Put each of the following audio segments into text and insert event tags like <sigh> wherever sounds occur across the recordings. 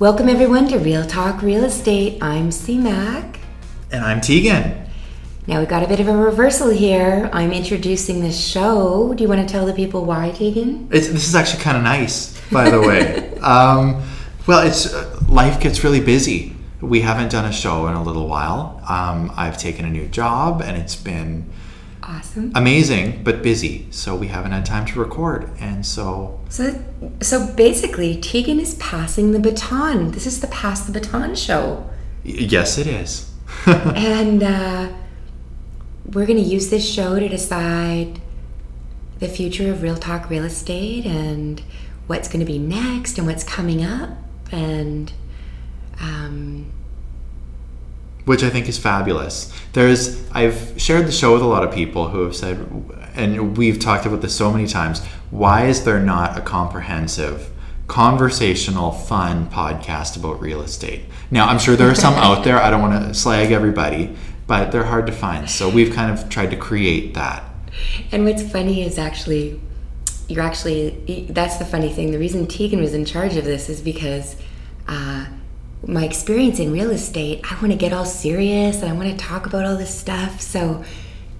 Welcome everyone to Real Talk Real Estate. I'm C-Mac. And I'm Tegan. Now we got a bit of a reversal here. I'm introducing this show. Do you want to tell the people why, Tegan? It's, this is actually kind of nice, by the way. <laughs> um, well, it's uh, life gets really busy. We haven't done a show in a little while. Um, I've taken a new job, and it's been Awesome. amazing but busy. So we haven't had time to record, and so So, so basically, Tegan is passing the baton. This is the pass the baton show, y- yes, it is. <laughs> and uh, we're going to use this show to decide the future of Real Talk Real Estate and what's going to be next and what's coming up, and um, which I think is fabulous. There's I've shared the show with a lot of people who have said, and we've talked about this so many times. Why is there not a comprehensive, conversational, fun podcast about real estate? Now I'm sure there are some out there. I don't want to slag everybody, but they're hard to find. So we've kind of tried to create that. And what's funny is actually, you're actually, that's the funny thing. The reason Tegan was in charge of this is because uh, my experience in real estate, I want to get all serious and I want to talk about all this stuff. So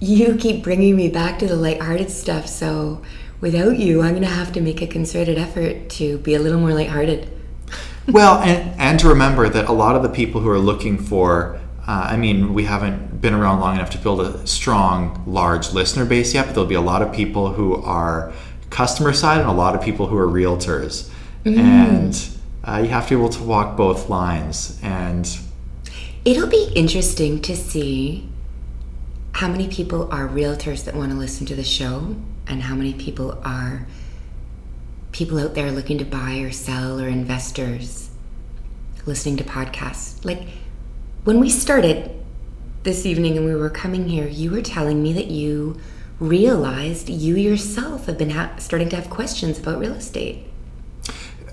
you keep bringing me back to the lighthearted stuff. So without you, I'm going to have to make a concerted effort to be a little more lighthearted. <laughs> well, and, and to remember that a lot of the people who are looking for, uh, I mean, we haven't been around long enough to build a strong, large listener base yet, but there'll be a lot of people who are customer side and a lot of people who are realtors. And uh, you have to be able to walk both lines. And It'll be interesting to see how many people are realtors that want to listen to the show and how many people are people out there looking to buy or sell or investors listening to podcasts. Like when we started this evening and we were coming here, you were telling me that you realized you yourself have been ha- starting to have questions about real estate.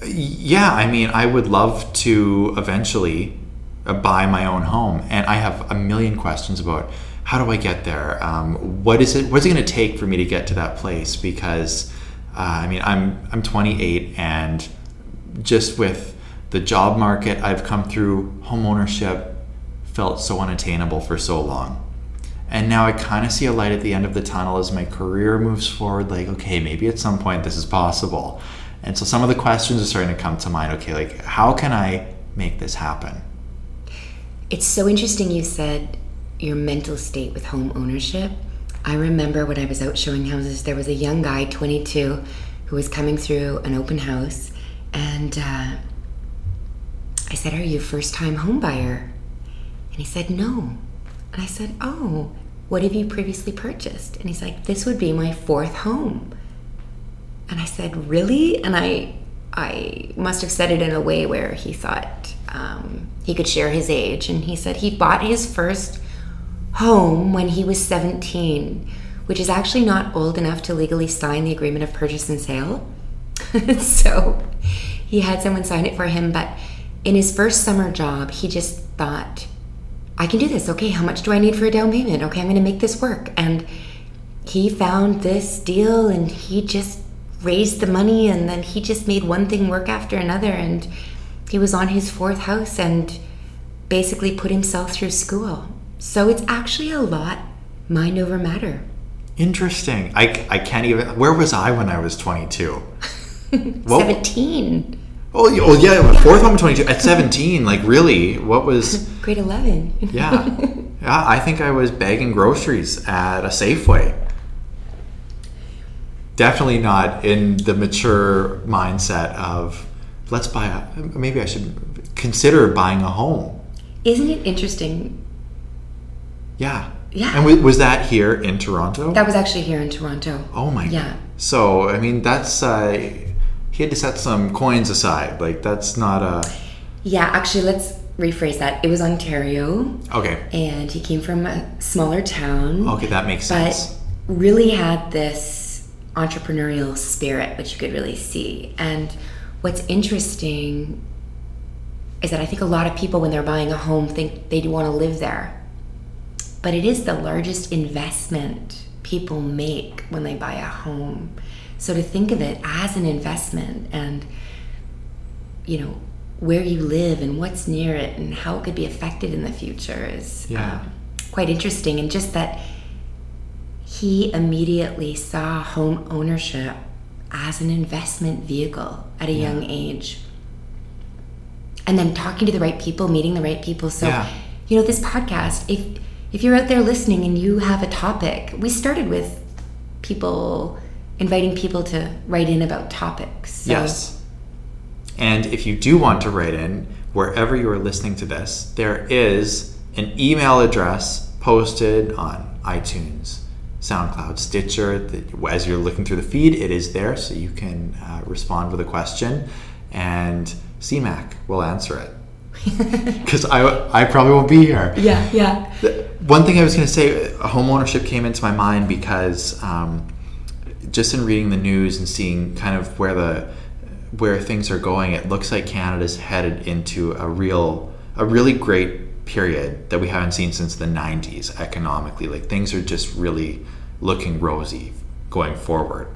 Yeah, I mean, I would love to eventually uh, buy my own home, and I have a million questions about how do I get there? Um, what is it? What's it going to take for me to get to that place? Because uh, I mean, I'm I'm 28, and just with the job market I've come through, home ownership felt so unattainable for so long. And now I kind of see a light at the end of the tunnel as my career moves forward. Like, okay, maybe at some point this is possible. And so some of the questions are starting to come to mind. Okay, like, how can I make this happen? It's so interesting you said your mental state with home ownership. I remember when I was out showing houses, there was a young guy, 22, who was coming through an open house, and uh, I said, "Are you a first-time home buyer?" And he said, "No." And I said, "Oh, what have you previously purchased?" And he's like, "This would be my fourth home." And I said, "Really?" And I, I must have said it in a way where he thought um, he could share his age. And he said he bought his first home when he was 17, which is actually not old enough to legally sign the agreement of purchase and sale. <laughs> so he had someone sign it for him. But in his first summer job, he just thought, I can do this. Okay, how much do I need for a down payment? Okay, I'm going to make this work. And he found this deal and he just raised the money and then he just made one thing work after another. And he was on his fourth house and basically put himself through school. So it's actually a lot mind over matter. Interesting. I, I can't even. Where was I when I was 22? <laughs> What- 17, Oh, oh yeah, my fourth home 22. At 17, like really, what was. <laughs> grade 11. Yeah. <laughs> Yeah, I think I was bagging groceries at a Safeway. Definitely not in the mature mindset of let's buy a. Maybe I should consider buying a home. Isn't it interesting? Yeah. Yeah. And was that here in Toronto? That was actually here in Toronto. oh my Yeah. God. So, I mean, that's. Uh, he had to set some coins aside. Like, that's not a. Yeah, actually, let's rephrase that. It was Ontario, Okay. and he came from a smaller town. Okay, that makes sense but really had this entrepreneurial spirit, which you could really see. And what's interesting is that I think a lot of people, when they're buying a home, think they do want to live there. But it is the largest investment people make when they buy a home. So to think of it as an investment and, you know, where you live and what's near it and how it could be affected in the future is Yeah. um, quite interesting. And just that he immediately saw home ownership as an investment vehicle at a Yeah. young age. And then talking to the right people, meeting the right people. So, Yeah. you know, this podcast, if if you're out there listening and you have a topic, we started with people inviting people to write in about topics. So, Yes. And if you do want to write in, wherever you are listening to this, there is an email address posted on iTunes, SoundCloud, Stitcher. That as you're looking through the feed, it is there, so you can uh, respond with a question, and CMAC will answer it. <laughs> Because I, I probably won't be here. Yeah, yeah. One thing I was going to say, home ownership came into my mind because um, just in reading the news and seeing kind of where the where things are going, it looks like Canada's headed into a real a really great period that we haven't seen since the 90s economically. Like things are just really looking rosy going forward.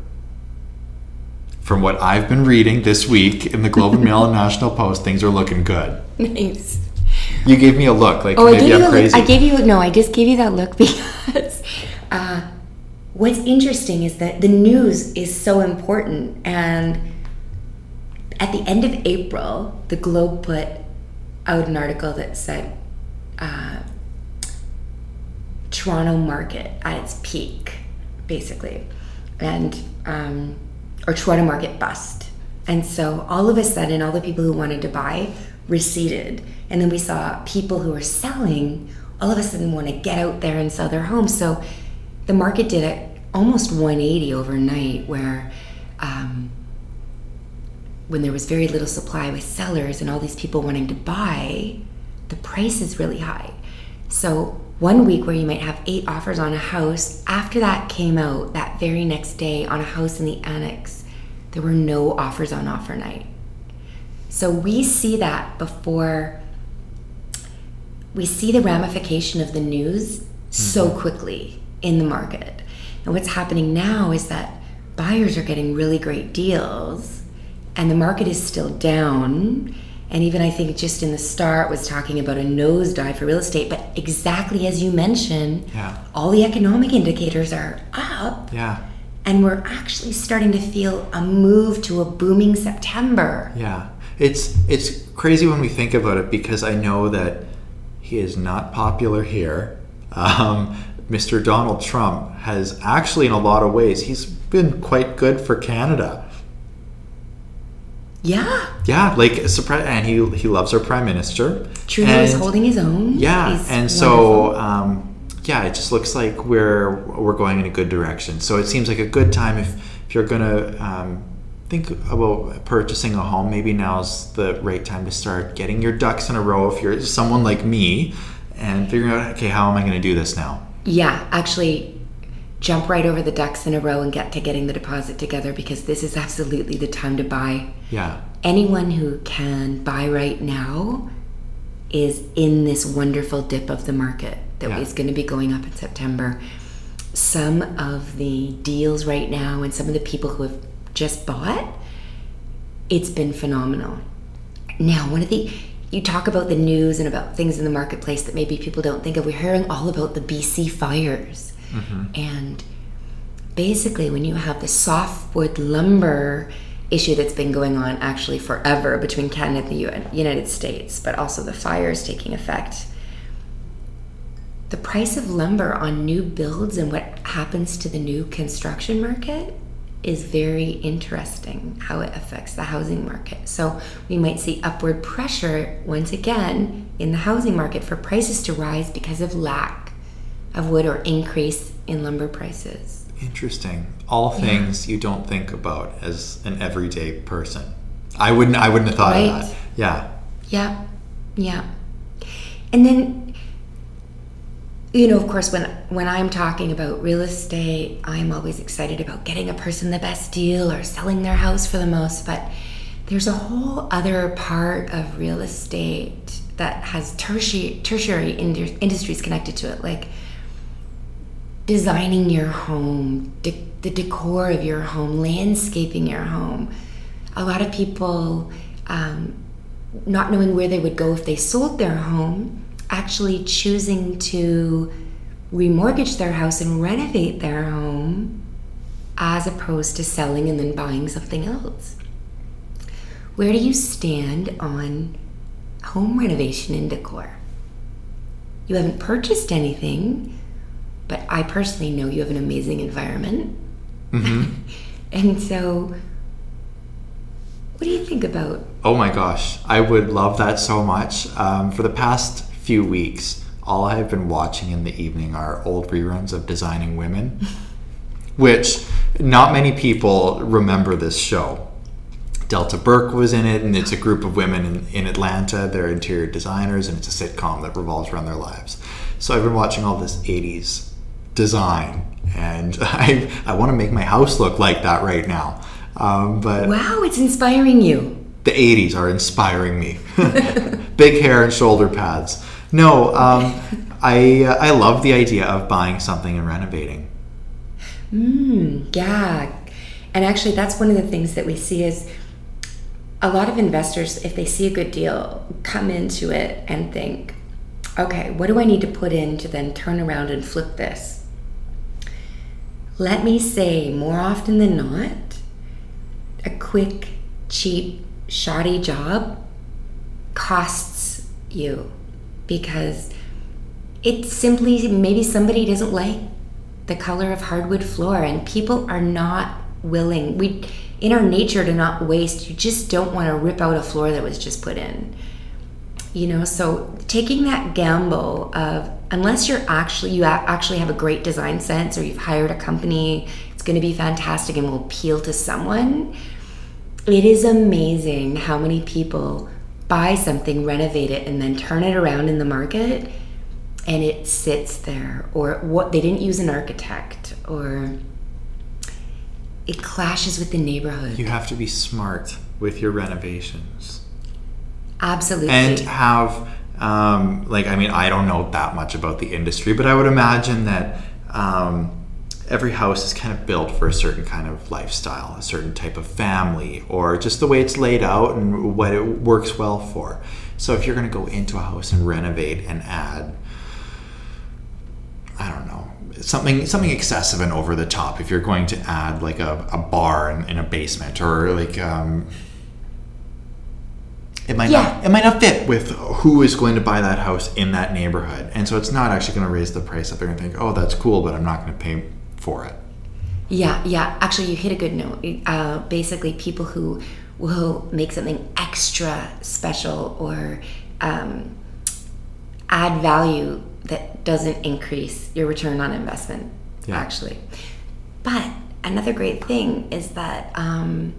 From what I've been reading this week in the Globe and Mail and National Post, things are looking good. Nice. You gave me a look like Oh, I maybe gave I'm you. A, crazy. I gave you. No, I just gave you that look <laughs> because uh, what's interesting is that the news is so important. And at the end of April, the Globe put out an article that said uh, Toronto market at its peak, basically, and um, or Toronto market bust. And so all of a sudden, all the people who wanted to buy receded, and then we saw people who were selling all of a sudden want to get out there and sell their homes. So the market did it almost 180 overnight, where um, when there was very little supply with sellers and all these people wanting to buy, the price is really high. So one week where you might have eight offers on a house, after that came out that very next day on a house in the annex, there were no offers on offer night. So we see that before we see the ramification of the news so mm-hmm. quickly in the market. And what's happening now is that buyers are getting really great deals and the market is still down. And even I think just in the start was talking about a nosedive for real estate, but exactly as you mentioned, Yeah. all the economic indicators are up yeah. and we're actually starting to feel a move to a booming September. Yeah, it's it's crazy when we think about it because I know that he is not popular here. Um, Mr. Donald Trump has actually, in a lot of ways, he's been quite good for Canada. Yeah. Yeah, like surprise, and he he loves our prime minister. Trudeau is holding his own. Yeah, He's and so um, yeah, it just looks like we're we're going in a good direction. So it seems like a good time if if you're gonna um, think about purchasing a home. Maybe now's the right time to start getting your ducks in a row. If you're someone like me, and figuring out okay, how am I going to do this now? yeah, actually jump right over the ducks in a row and get to getting the deposit together because this is absolutely the time to buy. Yeah, Anyone who can buy right now is in this wonderful dip of the market that Yeah. is going to be going up in September. Some of the deals right now and some of the people who have just bought, it's been phenomenal. Now, one of the you talk about the news and about things in the marketplace that maybe people don't think of. We're hearing all about the BC fires. Mm-hmm. And basically, when you have the softwood lumber issue that's been going on actually forever between Canada and the United States, but also the fires taking effect, the price of lumber on new builds and what happens to the new construction market is very interesting how it affects the housing market. So we might see upward pressure once again in the housing market for prices to rise because of lack of wood or increase in lumber prices. interesting. All things you don't think about as an everyday person. I wouldn't. I wouldn't have thought Right. of that. Yeah. Yeah, yeah. And then, you know, of course, when when I'm talking about real estate, I'm always excited about getting a person the best deal or selling their house for the most. But there's a whole other part of real estate that has tertiary tertiary industries connected to it, like designing your home, de- the decor of your home, landscaping your home. A lot of people um, not knowing where they would go if they sold their home, actually choosing to remortgage their house and renovate their home as opposed to selling and then buying something else. Where do you stand on home renovation and decor? You haven't purchased anything, but I personally know you have an amazing environment. Mm-hmm. <laughs> and so, what do you think about? Oh my gosh, I would love that so much. Um, for the past few weeks, all I have been watching in the evening are old reruns of Designing Women, <laughs> which not many people remember this show. Delta Burke was in it, and it's a group of women in, in Atlanta. They're interior designers, and it's a sitcom that revolves around their lives. So I've been watching all this 80s design, and <laughs> I, I want to make my house look like that right now. Um, but Wow, it's inspiring you. the 80s are inspiring me. <laughs> Big hair and shoulder pads. No, um, I, uh, I love the idea of buying something and renovating. Mm, yeah. And actually, that's one of the things that we see is a lot of investors, if they see a good deal, come into it and think, okay, what do I need to put in to then turn around and flip this? Let me say, more often than not, a quick, cheap, shoddy job costs you because it simply, maybe somebody doesn't like the color of hardwood floor and people are not willing. We in our nature to not waste you just don't want to rip out a floor that was just put in. You know so taking that gamble of unless you're actually you actually have a great design sense or you've hired a company it's going to be fantastic and will appeal to someone. It is amazing how many people buy something renovate it and then turn it around in the market and it sits there. Or what they didn't use an architect or it clashes with the neighborhood. You have to be smart with your renovations. absolutely. And have um, like i mean i don't know that much about the industry but i would imagine that um, every house is kind of built for a certain kind of lifestyle a certain type of family or just the way it's laid out and what it works well for. So if you're going to go into a house and renovate and add i don't know something something excessive and over the top if you're going to add like a, a bar in, in a basement or like um, it might Yeah. not it might not fit with who is going to buy that house in that neighborhood and so it's not actually going to raise the price up they're going to think oh that's cool but i'm not going to pay for it Yeah, yeah. Actually, you hit a good note. Uh, basically, people who will make something extra special or um, add value that doesn't increase your return on investment, Yeah. actually. But another great thing is that um,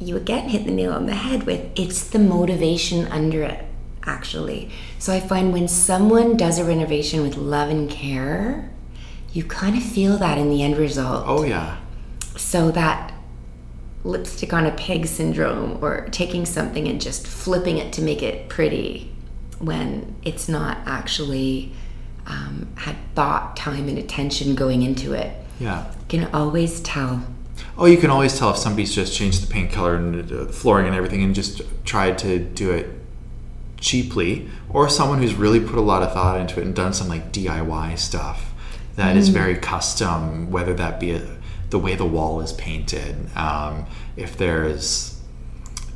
you again hit the nail on the head with. It's the motivation under it, actually. So I find when someone does a renovation with love and care, you kind of feel that in the end result. Oh yeah. So that lipstick on a peg syndrome or taking something and just flipping it to make it pretty when it's not actually um, had thought time and attention going into it. Yeah. You can always tell oh you can always tell if somebody's just changed the paint color and the flooring and everything and just tried to do it cheaply or someone who's really put a lot of thought into it and done some like diy stuff that is very custom whether that be a, the way the wall is painted um, if there's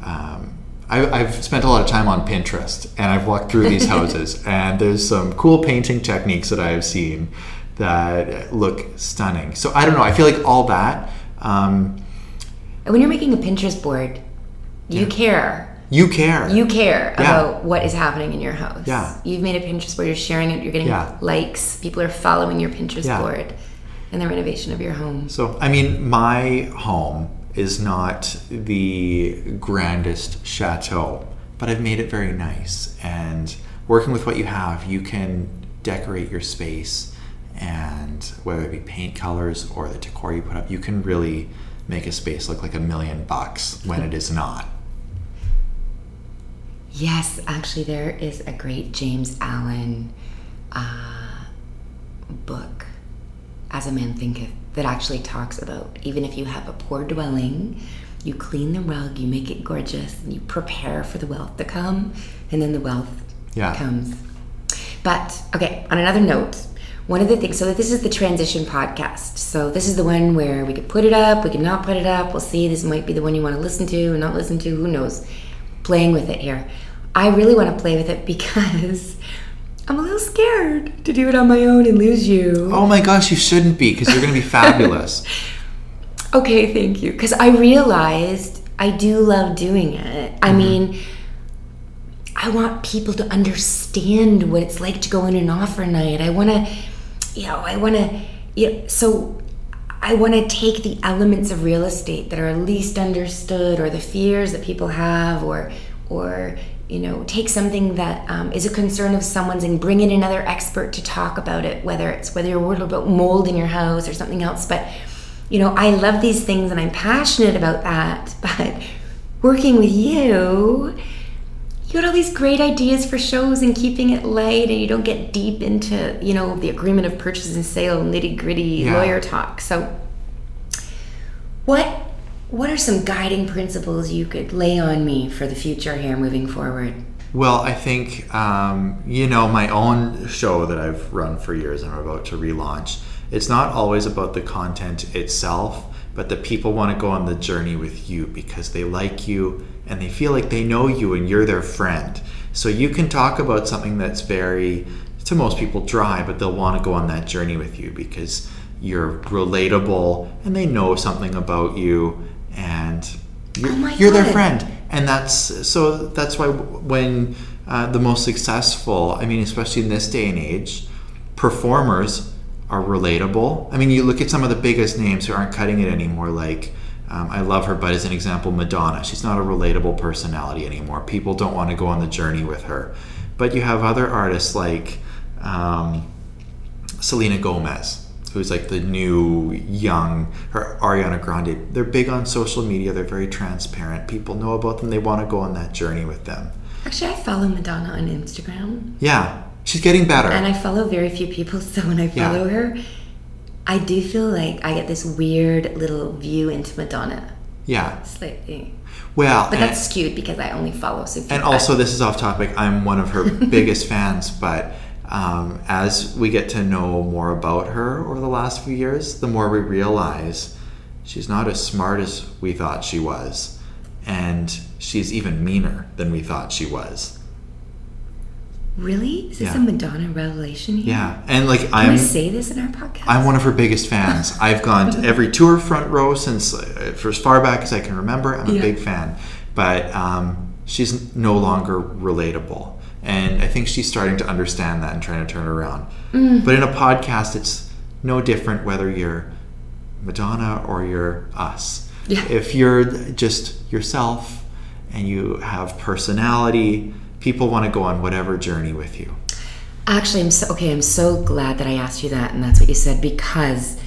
um, I, I've spent a lot of time on Pinterest and I've walked through these <laughs> houses and there's some cool painting techniques that I have seen that look stunning. So I don't know. I feel like all that um, when you're making a pinterest board you Yeah. care you care. you care Yeah. about what is happening in your house Yeah. you've made a pinterest board you're sharing it you're getting Yeah. likes people are following your pinterest board and the renovation of your home So, I mean, my home is not the grandest chateau, but I've made it very nice. And working with what you have, you can decorate your space, and whether it be paint colors or the decor you put up, you can really make a space look like a million bucks when it is not. Yes, actually, there is a great James Allen uh, book, As a Man Thinketh, that actually talks about even if you have a poor dwelling, You clean the rug, you make it gorgeous, and you prepare for the wealth to come, and then the wealth Yeah. comes. But okay, on another note, one of the things, so this is the transition podcast. So this is the one where we could put it up, we could not put it up. We'll see. This might be the one you want to listen to and not listen to. Who knows? Playing with it here. I really want to play with it <laughs> because I'm a little scared to do it on my own and lose you. Oh my gosh, you shouldn't be because you're going to be fabulous. <laughs> Okay, thank you. Because I realized I do love doing it. I mm-hmm. mean, I want people to understand what it's like to go in an offer night. I want to, you know, I want to, you know, so I want to take the elements of real estate that are least understood or the fears that people have or, or, you know, take something that um, is a concern of someone's and bring in another expert to talk about it, whether it's whether you're worried about mold in your house or something else. But you know, I love these things and I'm passionate about that. <laughs> But working with you, you had all these great ideas for shows and keeping it light, and you don't get deep into, you know, the agreement of purchase and sale, nitty gritty Yeah. lawyer talk. So, what what are some guiding principles you could lay on me for the future here moving forward? Well, I think, um, you know, my own show that I've run for years and I'm about to relaunch, it's not always about the content itself, but that people want to go on the journey with you because they like you and they feel like they know you and you're their friend. So you can talk about something that's very, to most people, dry, but they'll want to go on that journey with you because you're relatable and they know something about you and you're, Oh you're their friend. And that's so that's why when uh, the most successful i mean especially in this day and age performers are relatable. I mean you look at some of the biggest names who aren't cutting it anymore like um, i love her but as an example madonna she's not a relatable personality anymore people don't want to go on the journey with her but you have other artists like um, Selena Gomez, who's like the new young, or Ariana Grande. They're big on social media. They're very transparent. People know about them. They want to go on that journey with them. Actually, I follow Madonna on Instagram. Yeah, she's getting better. And I follow very few people, so when I Yeah. follow her, I do feel like I get this weird little view into Madonna, yeah. slightly. Well, But that's skewed because I only follow so few. and also this is off topic. I'm one of her <laughs> biggest fans, but. Um, as we get to know more about her over the last few years, the more we realize she's not as smart as we thought she was, and she's even meaner than we thought she was. Really, is this Yeah. a Madonna revelation here? Yeah, and like Can I I'm, say this in our podcast? I'm one of her biggest fans. <laughs> I've gone to every tour front row since uh, for as far back as I can remember. I'm a Yeah. big fan, but um, she's no longer relatable, and I think she's starting to understand that and trying to turn it around. Mm. But in a podcast, it's no different whether you're Madonna or you're us. Yeah. If you're just yourself and you have personality, people want to go on whatever journey with you. Actually, I'm so okay. I'm so glad that I asked you that, and that's what you said because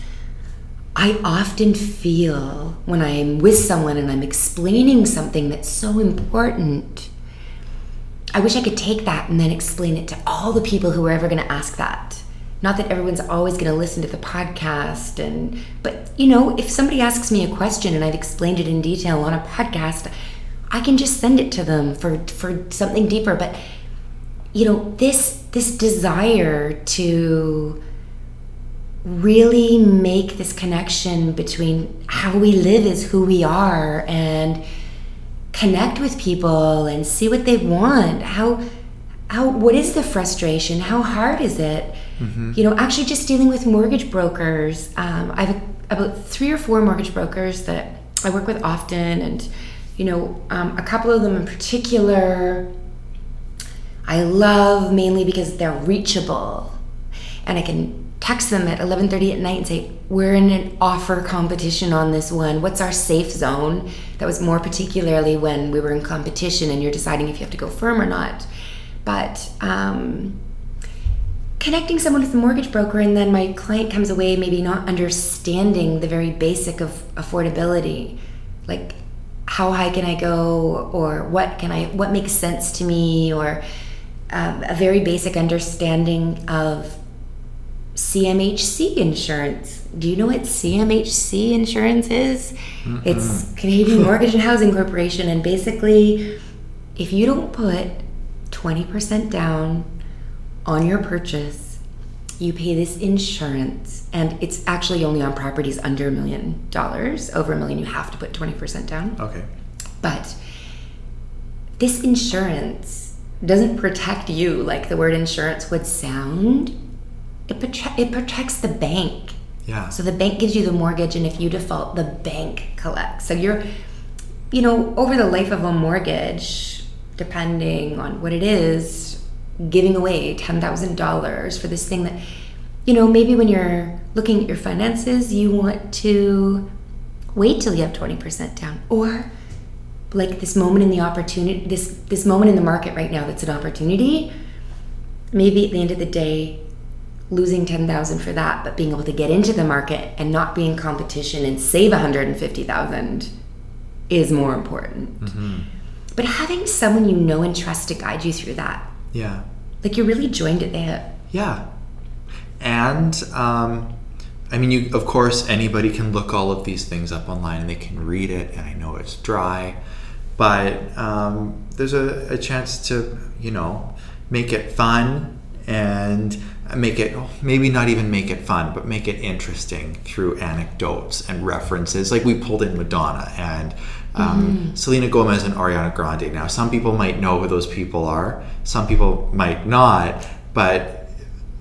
I often feel when I'm with someone and I'm explaining something that's so important. I wish I could take that and then explain it to all the people who are ever going to ask that. Not that everyone's always going to listen to the podcast, and but you know, if somebody asks me a question and I've explained it in detail on a podcast, I can just send it to them for for something deeper. But you know this this desire to really make this connection between how we live is who we are and connect with people and see what they want. How how what is the frustration? How hard is it? You know actually just dealing with mortgage brokers um, i have about three or four mortgage brokers that i work with often and you know um, a couple of them in particular I love mainly because they're reachable, and I can text them at 11:30 at night and say, "We're in an offer competition on this one. What's our safe zone?" That was more particularly when we were in competition and you're deciding if you have to go firm or not. But um, connecting someone with a mortgage broker and then my client comes away maybe not understanding the very basic of affordability like how high can i go or what can i what makes sense to me or um, a very basic understanding of CMHC insurance. Do you know what CMHC insurance is? It's Canadian <laughs> Mortgage and Housing Corporation, and basically, if you don't put 20% down on your purchase, you pay this insurance, and it's actually only on properties under a million dollars. Over a million, you have to put 20% down. Okay. But this insurance doesn't protect you like the word insurance would sound. It, prote- it protects the bank. Yeah. So the bank gives you the mortgage, and if you default, the bank collects. So you're, you know, over the life of a mortgage, depending on what it is, giving away $10,000 for this thing that, you know, maybe when you're looking at your finances, you want to wait till you have 20% down. Or like this moment in the opportunity, this, this moment in the market right now that's an opportunity, maybe at the end of the day, losing 10,000 for that, but being able to get into the market and not be in competition and save 150,000 is more important. Mm-hmm. But having someone you know and trust to guide you through that, Yeah. like you're really joined at the hip. Yeah. And um, I mean, you of course anybody can look all of these things up online and they can read it. And I know it's dry, but um, there's a, a chance to you know make it fun and make it maybe not even make it fun, but make it interesting through anecdotes and references. Like we pulled in Madonna and. Um, Selena Gomez and Ariana Grande. Now, some people might know who those people are, some people might not, but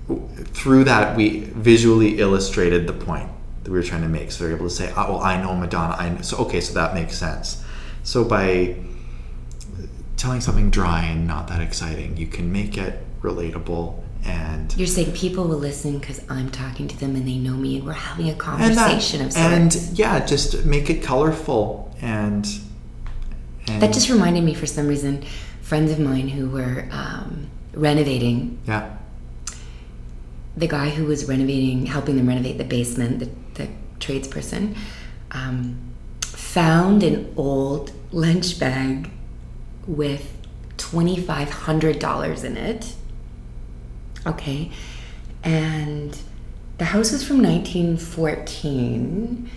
through that we visually illustrated the point that we were trying to make. So they're able to say oh well i know madonna. I know. so okay so that makes sense. So by telling something dry and not that exciting you can make it relatable and You're saying people will listen because I'm talking to them and they know me and we're having a and, that- conversation of sorts. and yeah just make it colorful and, and that just reminded me for some reason, friends of mine who were um, renovating yeah the guy who was renovating, helping them renovate the basement, the, the tradesperson, um, found an old lunch bag with $2,500 in it. Okay. And the house was from 1914.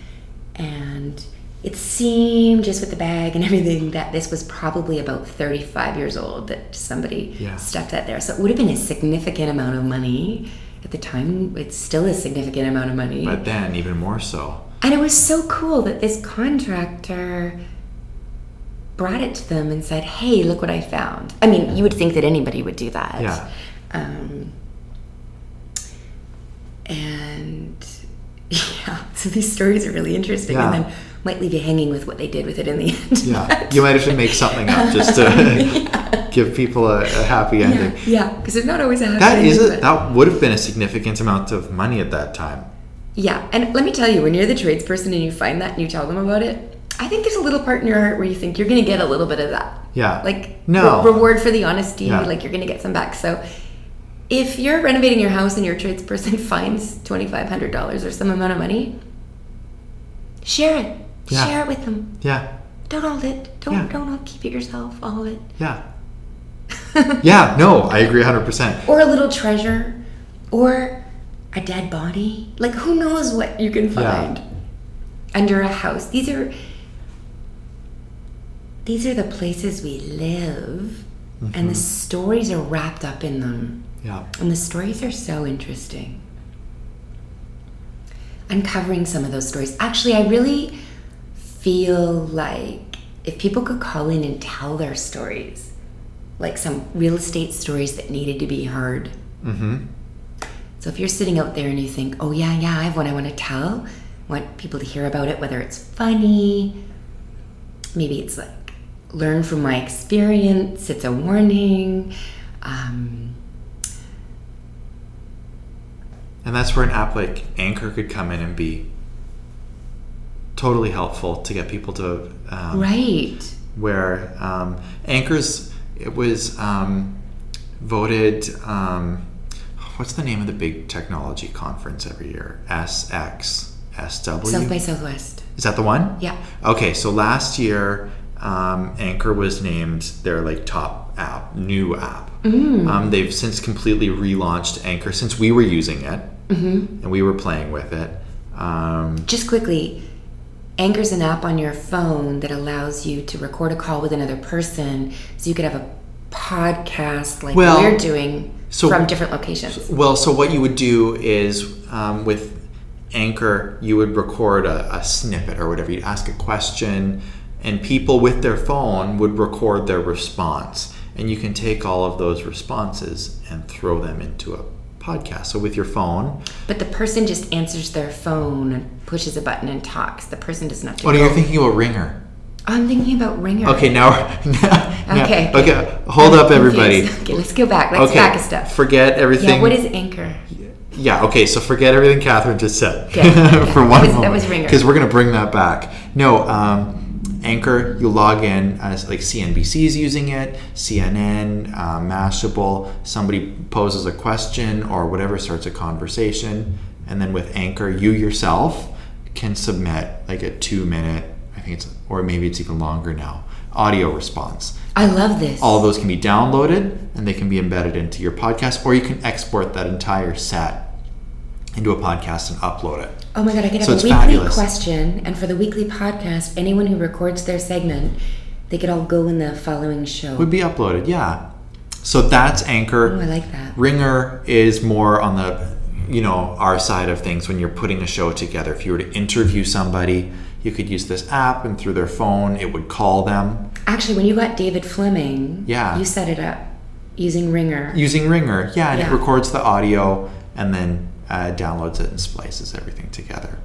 And it seemed, just with the bag and <laughs> everything, that this was probably about 35 years old that somebody Yeah. stuffed that there. So it would have been a significant amount of money. At the time, it's still a significant amount of money. but then even more so And it was so cool that this contractor brought it to them and said, "Hey, look what I found." I mean, you would think that anybody would do that. Yeah. Um, and yeah, so these stories are really interesting, Yeah. and then might leave you hanging with what they did with it in the end. yeah <laughs> you might have to make something up just to <laughs> give people a, a happy ending yeah, because it's not always a happy That is ending, a, but- that would have been a significant amount of money at that time. Yeah, and let me tell you, when you're the tradesperson and you find that and you tell them about it, I think there's a little part in your heart where you think you're going to get a little bit of that. Yeah. Like No. re- reward for the honesty, Yeah. like you're going to get some back. So if you're renovating your house and your tradesperson <laughs> finds $2,500 or some amount of money, share it. Yeah. Share it with them. Yeah, Don't hold it. Don't Yeah. don't keep it yourself. All of it. yeah, <laughs> yeah. No, I agree 100. percent Or a little treasure, or a dead body. Like who knows what you can Yeah. find under a house. These are these are the places we live, and the mm-hmm. stories are wrapped up in them. Yeah, And the stories are so interesting. Uncovering some of those stories. Actually, I really feel like if people could call in and tell their stories, like some real estate stories that needed to be heard. mm-hmm. So if you're sitting out there and you think, oh, yeah, yeah, I have one I want to tell, want people to hear about it, whether it's funny, maybe it's like learn from my experience, it's a warning. Um, and that's where an app like Anchor could come in and be totally helpful to get people to um, right. where um, Anchor's it was um, voted. Um, what's the name of the big technology conference every year? SX SW. South by Southwest. Is that the one? Yeah. Okay, so last year, um, Anchor was named their like top app, new app. Mm. Um, they've since completely relaunched Anchor since we were using it. And we were playing with it. Um, Just quickly, Anchor's an app on your phone that allows you to record a call with another person so you could have a podcast like Well, we're doing so- from different locations. Well, so what you would do is um, with Anchor, you would record a, a snippet or whatever. You'd ask a question, and people with their phone would record their response. And you can take all of those responses and throw them into a podcast. So with your phone, But the person just answers their phone and pushes a button and talks. The person doesn't have to oh, no, you're thinking about Ringer. I'm thinking about Ringer. Okay, now, <laughs> now Okay. okay. Hold I'm up, everybody. confused. Okay, let's go back. Let's Okay, back a step. forget everything. Yeah, what is Anchor? Yeah, okay, so forget everything Catherine just said Okay, <laughs> for That one was- that was Ringer. Because we're going to bring that back. No, um, Anchor, you log in as like CNBC is using it, CNN, uh, Mashable. Somebody poses a question or whatever starts a conversation. And then with Anchor, you yourself can submit like a two minute, I think it's, or maybe it's even longer now, audio response I love this. all those can be downloaded and they can be embedded into your podcast or you can export that entire set into a podcast and upload it Oh my god, I could have So a weekly fabulous. question, and for the weekly podcast, anyone who records their segment, they could all go in the following show. would be uploaded yeah so that's Anchor. oh, I like that. ringer is more on the you know our side of things when you're putting a show together if you were to interview somebody you could use this app and through their phone it would call them Actually, when you got David Fleming, Yeah. you set it up using Ringer. using ringer yeah and Yeah. it records the audio and then uh, downloads it and splices everything together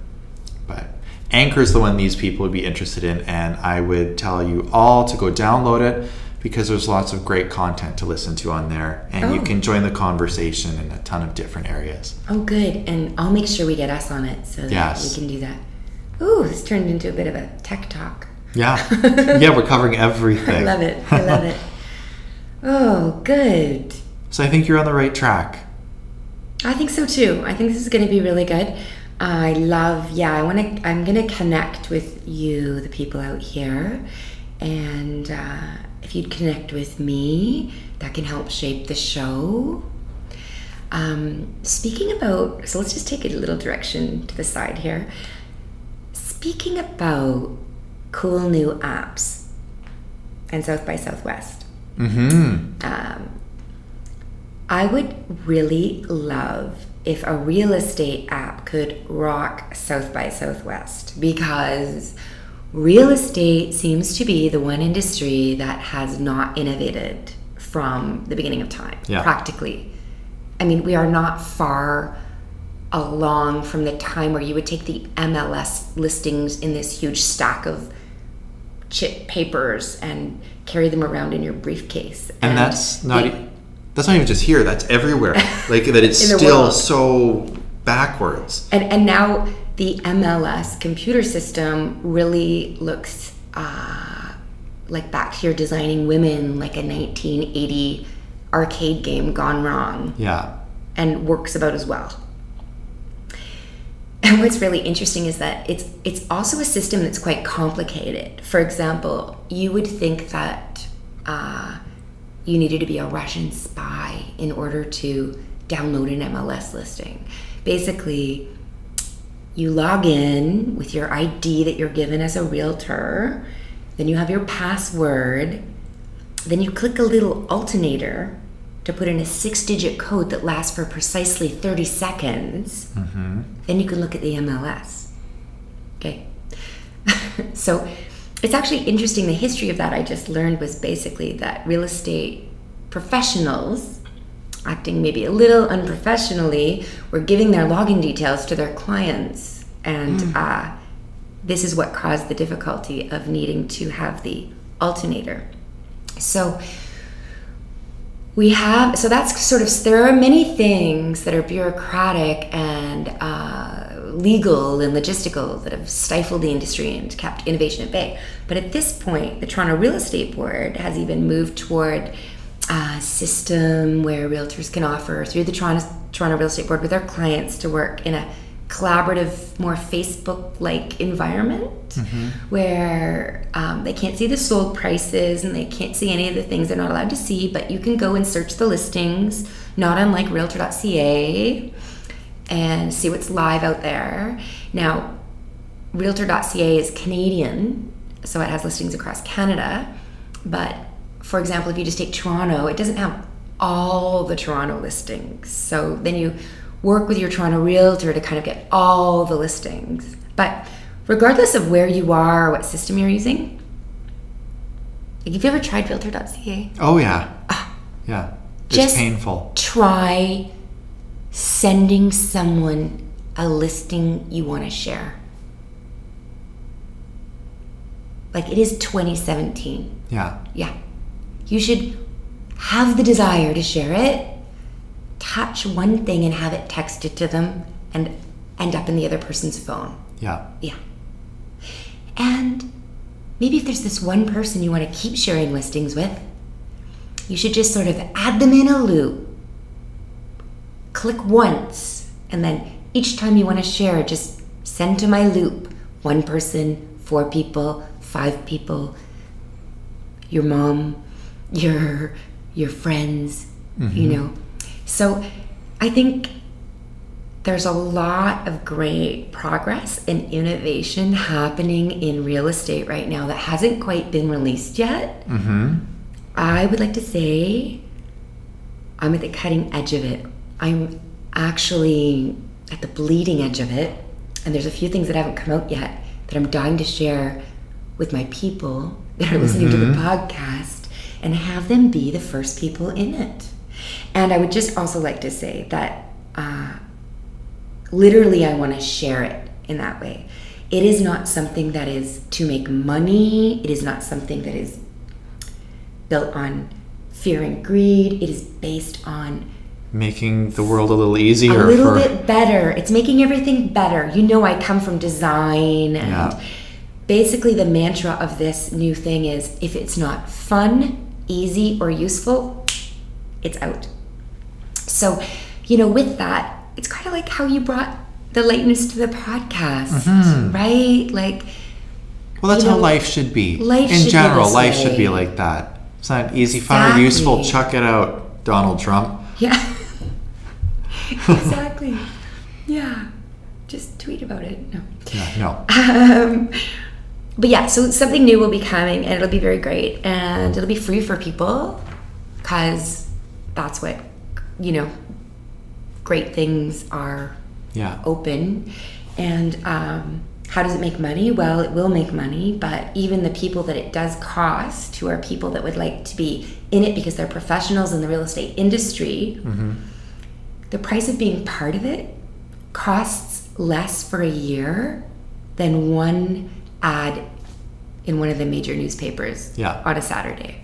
but anchor is the one these people would be interested in and i would tell you all to go download it because there's lots of great content to listen to on there and you Oh. can join the conversation in a ton of different areas oh, good. And I'll make sure we get us on it so that Yes. we can do that. Ooh, this turned into a bit of a tech talk. yeah <laughs> yeah we're covering everything I love it. I love it. <laughs> Oh, good. so i think you're on the right track I think so too. I think this is going to be really good. I love, yeah, I want to, I'm going to connect with you, the people out here. And uh, if you'd connect with me, that can help shape the show. Um, speaking about, so let's just take it a little direction to the side here. Speaking about cool new apps and South by Southwest. mm-hmm Um, I would really love if a real estate app could rock South by Southwest because real estate seems to be the one industry that has not innovated from the beginning of time, Yeah. practically. I mean, we are not far along from the time where you would take the MLS listings in this huge stack of chip papers and carry them around in your briefcase. and that's not they- that's not even just here that's everywhere <laughs> like that it's still world. so backwards and and now the MLS computer system really looks uh, like back here designing women like a 1980 arcade game gone wrong yeah and works about as well. And what's really interesting is that it's it's also a system that's quite complicated. For example, you would think that uh, you needed to be a Russian spy in order to download an MLS listing. Basically, you log in with your ID that you're given as a realtor, then you have your password, then you click a little alternator to put in a six digit code that lasts for precisely 30 seconds. Mm-hmm. Then you can look at the MLS. Okay. <laughs> so it's actually interesting. The history of that I just learned was basically that real estate professionals, acting maybe a little unprofessionally, were giving their login details to their clients. And uh, this is what caused the difficulty of needing to have the alternator. So we have so that's sort of there are many things that are bureaucratic and uh, legal and logistical that have stifled the industry and kept innovation at bay but at this point the toronto real estate board has even moved toward a system where realtors can offer through the toronto, toronto real estate board with their clients to work in a collaborative more facebook like environment where um, they can't see the sold prices and they can't see any of the things they're not allowed to see, but you can go and search the listings, not unlike realtor.ca. and see what's live out there. Now, Realtor.ca is Canadian, so it has listings across Canada. But for example, if you just take Toronto, it doesn't have all the Toronto listings. So then you work with your Toronto realtor to kind of get all the listings. But regardless of where you are, or what system you're using, like, have you ever tried Realtor.ca? Oh yeah. Ah. yeah. It's Just- painful. Try sending someone a listing you want to share. Like it is 2017. Yeah. Yeah. You should have the desire to share it, touch one thing and have it texted to them and end up in the other person's phone. Yeah. Yeah. And maybe if there's this one person you want to keep sharing listings with, you should just sort of add them in a loop. Click once, and then each time you want to share, just send to my loop one person, four people, five people, your mom, your your friends, you know. So I think there's a lot of great progress and innovation happening in real estate right now that hasn't quite been released yet. Mm-hmm. I would like to say I'm at the cutting edge of it. I'm actually at the bleeding edge of it. And there's a few things that haven't come out yet that I'm dying to share with my people that are listening to the podcast and have them be the first people in it. And I would just also like to say that uh, literally I want to share it in that way. It is not something that is to make money. It is not something that is built on fear and greed. It is based on Making the world a little easier a little for bit better. It's making everything better. You know, I come from design, and Yeah. basically, the mantra of this new thing is if it's not fun, easy, or useful, it's out. So, you know, with that, it's kind of like how you brought the lightness to the podcast, Mm-hmm. right? Like, Well, that's You how know, life should be. life In general, life should be like that. It's not easy, fun, or useful. Exactly. Chuck it out, Donald Trump. yeah. <laughs> exactly. Yeah. Just tweet about it. No. Yeah, no. Um, but yeah, so something new will be coming and it'll be very great and it'll be free for people because that's what, you know, great things are Yeah. open. And um, how does it make money? Well, it will make money, but even the people that it does cost, who are people that would like to be in it because they're professionals in the real estate industry, the price of being part of it costs less for a year than one ad in one of the major newspapers Yeah. on a Saturday.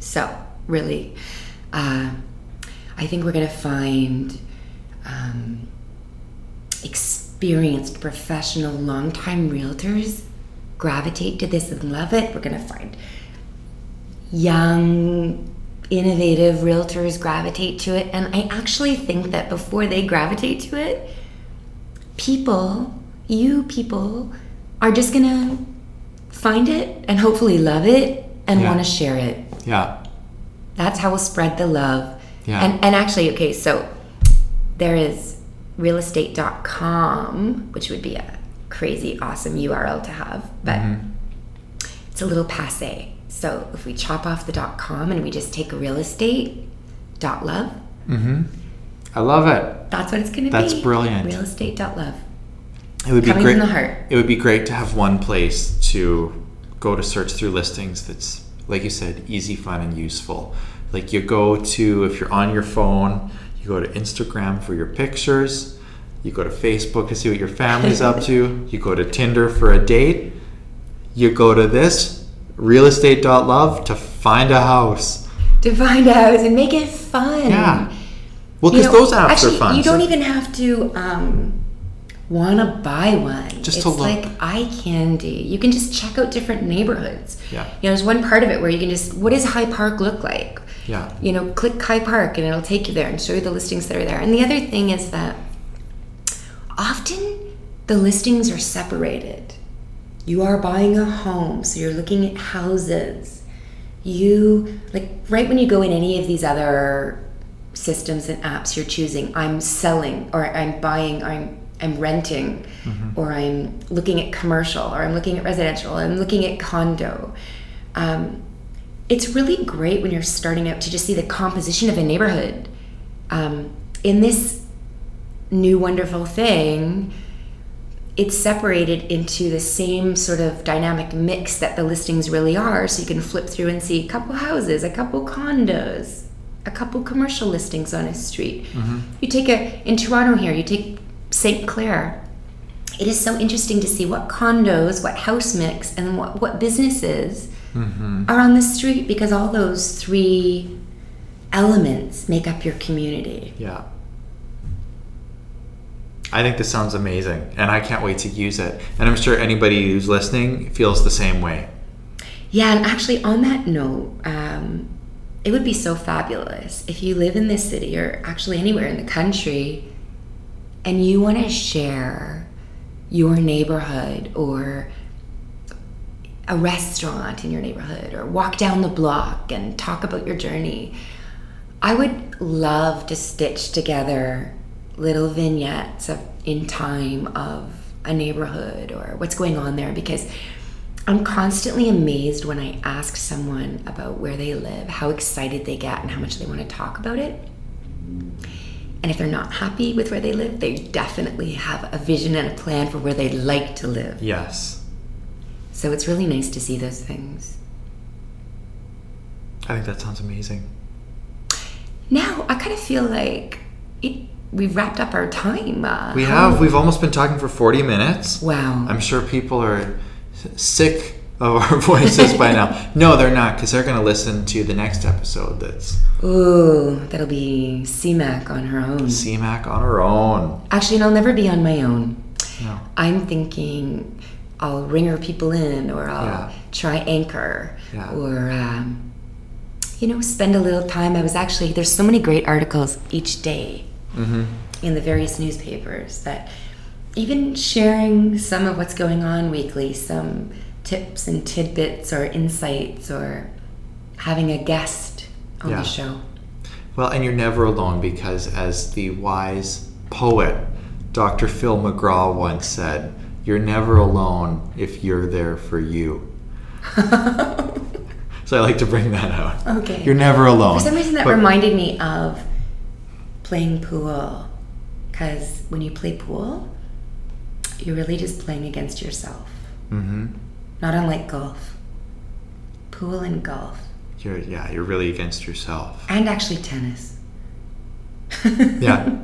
So, really, uh, I think we're going to find um, experienced, professional, longtime realtors gravitate to this and love it. We're going to find young, innovative realtors gravitate to it. And I actually think that before they gravitate to it, people, you people, are just to find it and hopefully love it and Yeah. want to share it. Yeah. That's how we'll spread the love. Yeah. And, and actually, okay, so there is realestate.com, which would be a crazy, awesome URL to have, but mm-hmm. it's a little passe. So if we chop off the dot .com and we just take real estate dot love, Mm-hmm. I love it. that's what it's going to be. That's brilliant. Real estate dot love. It would be Coming great. from the heart. It would be great to have one place to go to search through listings that's, like you said, easy, fun, and useful. Like you go to, if you're on your phone, you go to Instagram for your pictures. You go to Facebook to see what your family's up to. <laughs> You go to Tinder for a date. You go to this realestate.love to find a house. To find a house and make it fun. Yeah. Well, because those apps actually, are fun. You don't even have to um, want to buy one. Just it's to look. like eye candy. You can just check out different neighborhoods. Yeah. You know, there's one part of it where you can just, what does High Park look like? Yeah. You know, click High Park and it'll take you there and show you the listings that are there. And the other thing is that often the listings are separated. You are buying a home, so you're looking at houses. You, like, right when you go in any of these other systems and apps you're choosing. I'm selling, or I'm buying, or I'm I'm renting, or I'm looking at commercial, or I'm looking at residential, or I'm looking at condo. Um, it's really great when you're starting out to just see the composition of a neighborhood. Um, in this new wonderful thing, it's separated into the same sort of dynamic mix that the listings really are. So you can flip through and see a couple houses, a couple condos, a couple commercial listings on a street. Mm-hmm. You take a, in Toronto here, you take St. Clair. It is so interesting to see what condos, what house mix, and what, what businesses mm-hmm. are on the street because all those three elements make up your community. Yeah. I think this sounds amazing, and I can't wait to use it. And I'm sure anybody who's listening feels the same way. Yeah, and actually, on that note, um, it would be so fabulous if you live in this city or actually anywhere in the country and you want to share your neighborhood or a restaurant in your neighborhood or walk down the block and talk about your journey. I would love to stitch together little vignettes of in time of a neighborhood or what's going on there because I'm constantly amazed when I ask someone about where they live, how excited they get and how much they want to talk about it. And if they're not happy with where they live, they definitely have a vision and a plan for where they'd like to live. Yes. So it's really nice to see those things. I think that sounds amazing. Now, I kind of feel like it, we've wrapped up our time. Uh, We have. We've almost been talking for 40 minutes. Wow. I'm sure people are sick of our <laughs> voices by now. No, they're not, because they're going to listen to the next episode that's Ooh, that'll be CMAC on her own. CMAC on her own. Actually, and I'll never be on my own. No. I'm thinking I'll ringer people in, or I'll Yeah. try Anchor, Yeah. or um, you know, spend a little time. I was actually there's so many great articles each day Mm-hmm. in the various newspapers that even sharing some of what's going on weekly, some tips and tidbits or insights, or having a guest on Yeah. the show. Well, and you're never alone because, as the wise poet Dr. Phil McGraw once said, you're never alone if you're there for you. <laughs> So I like to bring that out. Okay. You're never alone. For some reason, that But- reminded me of playing pool. Because when you play pool, you're really just playing against yourself. Mhm. Not unlike golf. Pool and golf. You're, yeah, you're really against yourself. And actually, tennis. <laughs> Yeah.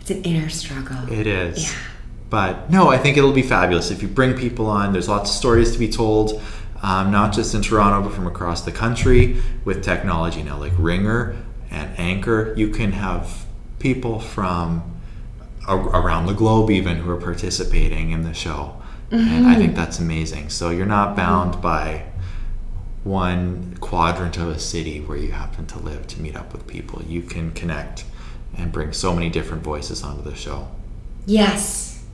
It's an inner struggle. It is. Yeah. But no, I think it'll be fabulous if you bring people on. There's lots of stories to be told, um, not just in Toronto, but from across the country with technology now, like Ringr and Anchor. You can have people from a- around the globe, even, who are participating in the show. And I think mm-hmm. that's amazing. So you're not bound by one quadrant of a city where you happen to live to meet up with people. You can connect and bring so many different voices onto the show. Yes.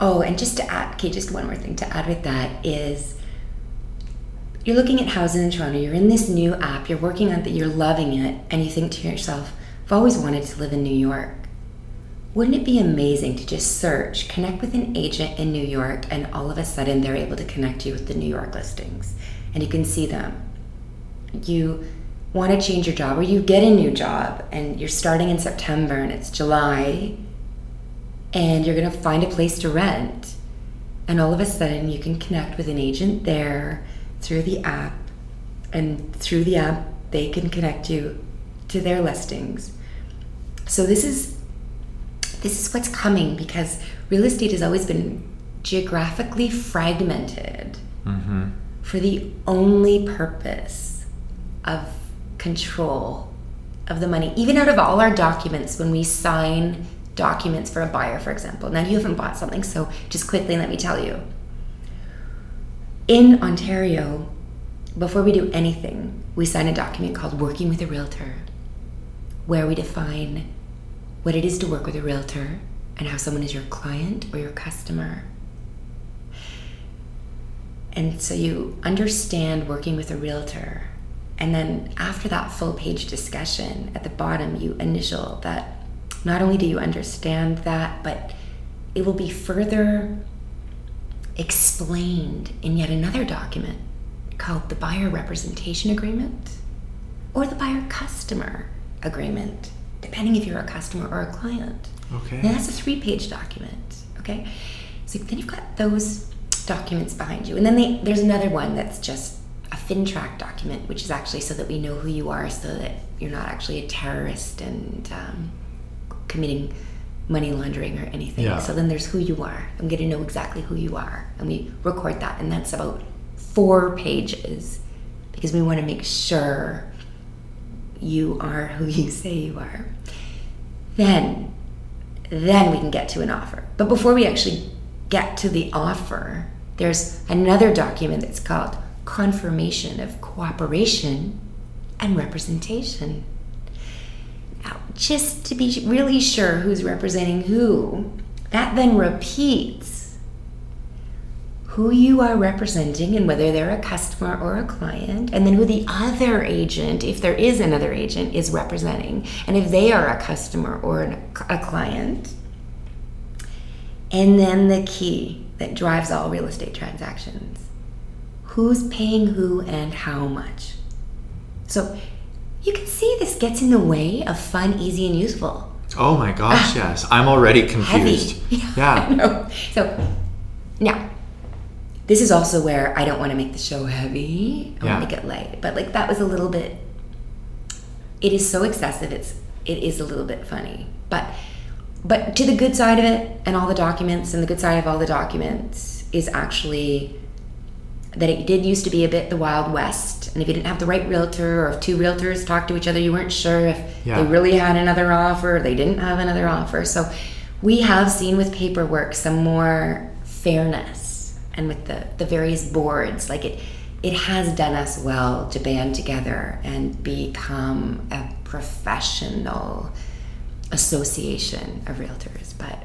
Oh, and just to add, okay, just one more thing to add with that is you're looking at houses in Toronto, you're in this new app, you're working on that, you're loving it, and you think to yourself, I've always wanted to live in New York. Wouldn't it be amazing to just search, connect with an agent in New York, and all of a sudden they're able to connect you with the New York listings and you can see them? You want to change your job or you get a new job and you're starting in September and it's July and you're going to find a place to rent. And all of a sudden, you can connect with an agent there through the app, and through the app, they can connect you to their listings. So this is this is what's coming because real estate has always been geographically fragmented Mm-hmm. for the only purpose of control of the money. Even out of all our documents, when we sign documents for a buyer, for example. Now, you haven't bought something, so just quickly let me tell you. In Ontario, before we do anything, we sign a document called Working with a Realtor, where we define what it is to work with a realtor and how someone is your client or your customer. And so you understand working with a realtor And then after that full page discussion, at the bottom, you initial that not only do you understand that, but it will be further explained in yet another document called the Buyer Representation Agreement or the Buyer Customer Agreement, depending if you're a customer or a client. Okay. And that's a three page document. Okay. So then you've got those documents behind you. And then they, there's another one that's just a FINTRAC document, which is actually so that we know who you are, so that you're not actually a terrorist and um, committing money laundering or anything. Yeah. So then there's who you are. I'm going to know exactly who you are. And we record that. And that's about four pages because we want to make sure you are who you say you are. Then, then we can get to an offer. But before we actually get to the offer, there's another document that's called Confirmation of Cooperation and Representation. Now, just to be really sure who's representing who, that then repeats who you are representing and whether they're a customer or a client, and then who the other agent, if there is another agent, is representing, and if they are a customer or a client. And then the key that drives all real estate transactions who's paying who and how much. So you can see this gets in the way of fun, easy, and useful. Oh my gosh, ah, yes. I'm already confused. Heavy. <laughs> I Yeah. So now, this is also where I don't want to make the show heavy. I Yeah. want to make it light. But like that was a little bit. It is so excessive. It's it is a little bit funny. But but to the good side of it, and all the documents, and the good side of all the documents is actually that it did used to be a bit the Wild West. And if you didn't have the right realtor, or if two realtors talked to each other, you weren't sure if Yeah. they really had another offer, or they didn't have another offer. So we have seen with paperwork some more fairness and with the, the various boards. Like it, it has done us well to band together and become a professional association of realtors. But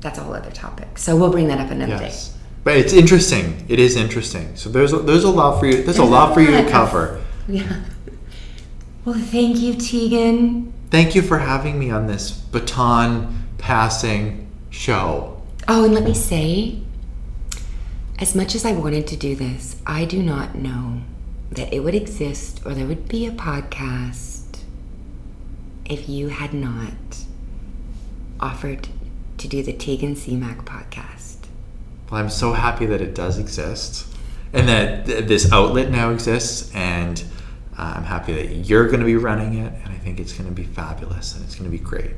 that's a whole other topic. So we'll bring that up another Yes. But it's interesting. It is interesting. So there's a, there's a lot for you. There's a lot for you to cover. Yeah. Well, thank you, Tegan. Thank you for having me on this baton passing show. Oh, and let me say, as much as I wanted to do this, I do not know that it would exist or there would be a podcast if you had not offered to do the Tegan CMAC podcast. Well, I'm so happy that it does exist and that th- this outlet now exists. And uh, I'm happy that you're going to be running it. And I think it's going to be fabulous and it's going to be great.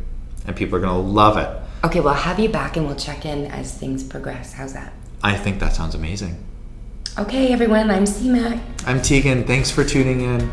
And people are going to love it. Okay, well, I'll have you back and we'll check in as things progress. How's that? I think that sounds amazing. Okay, everyone, I'm CMAC. I'm Tegan. Thanks for tuning in.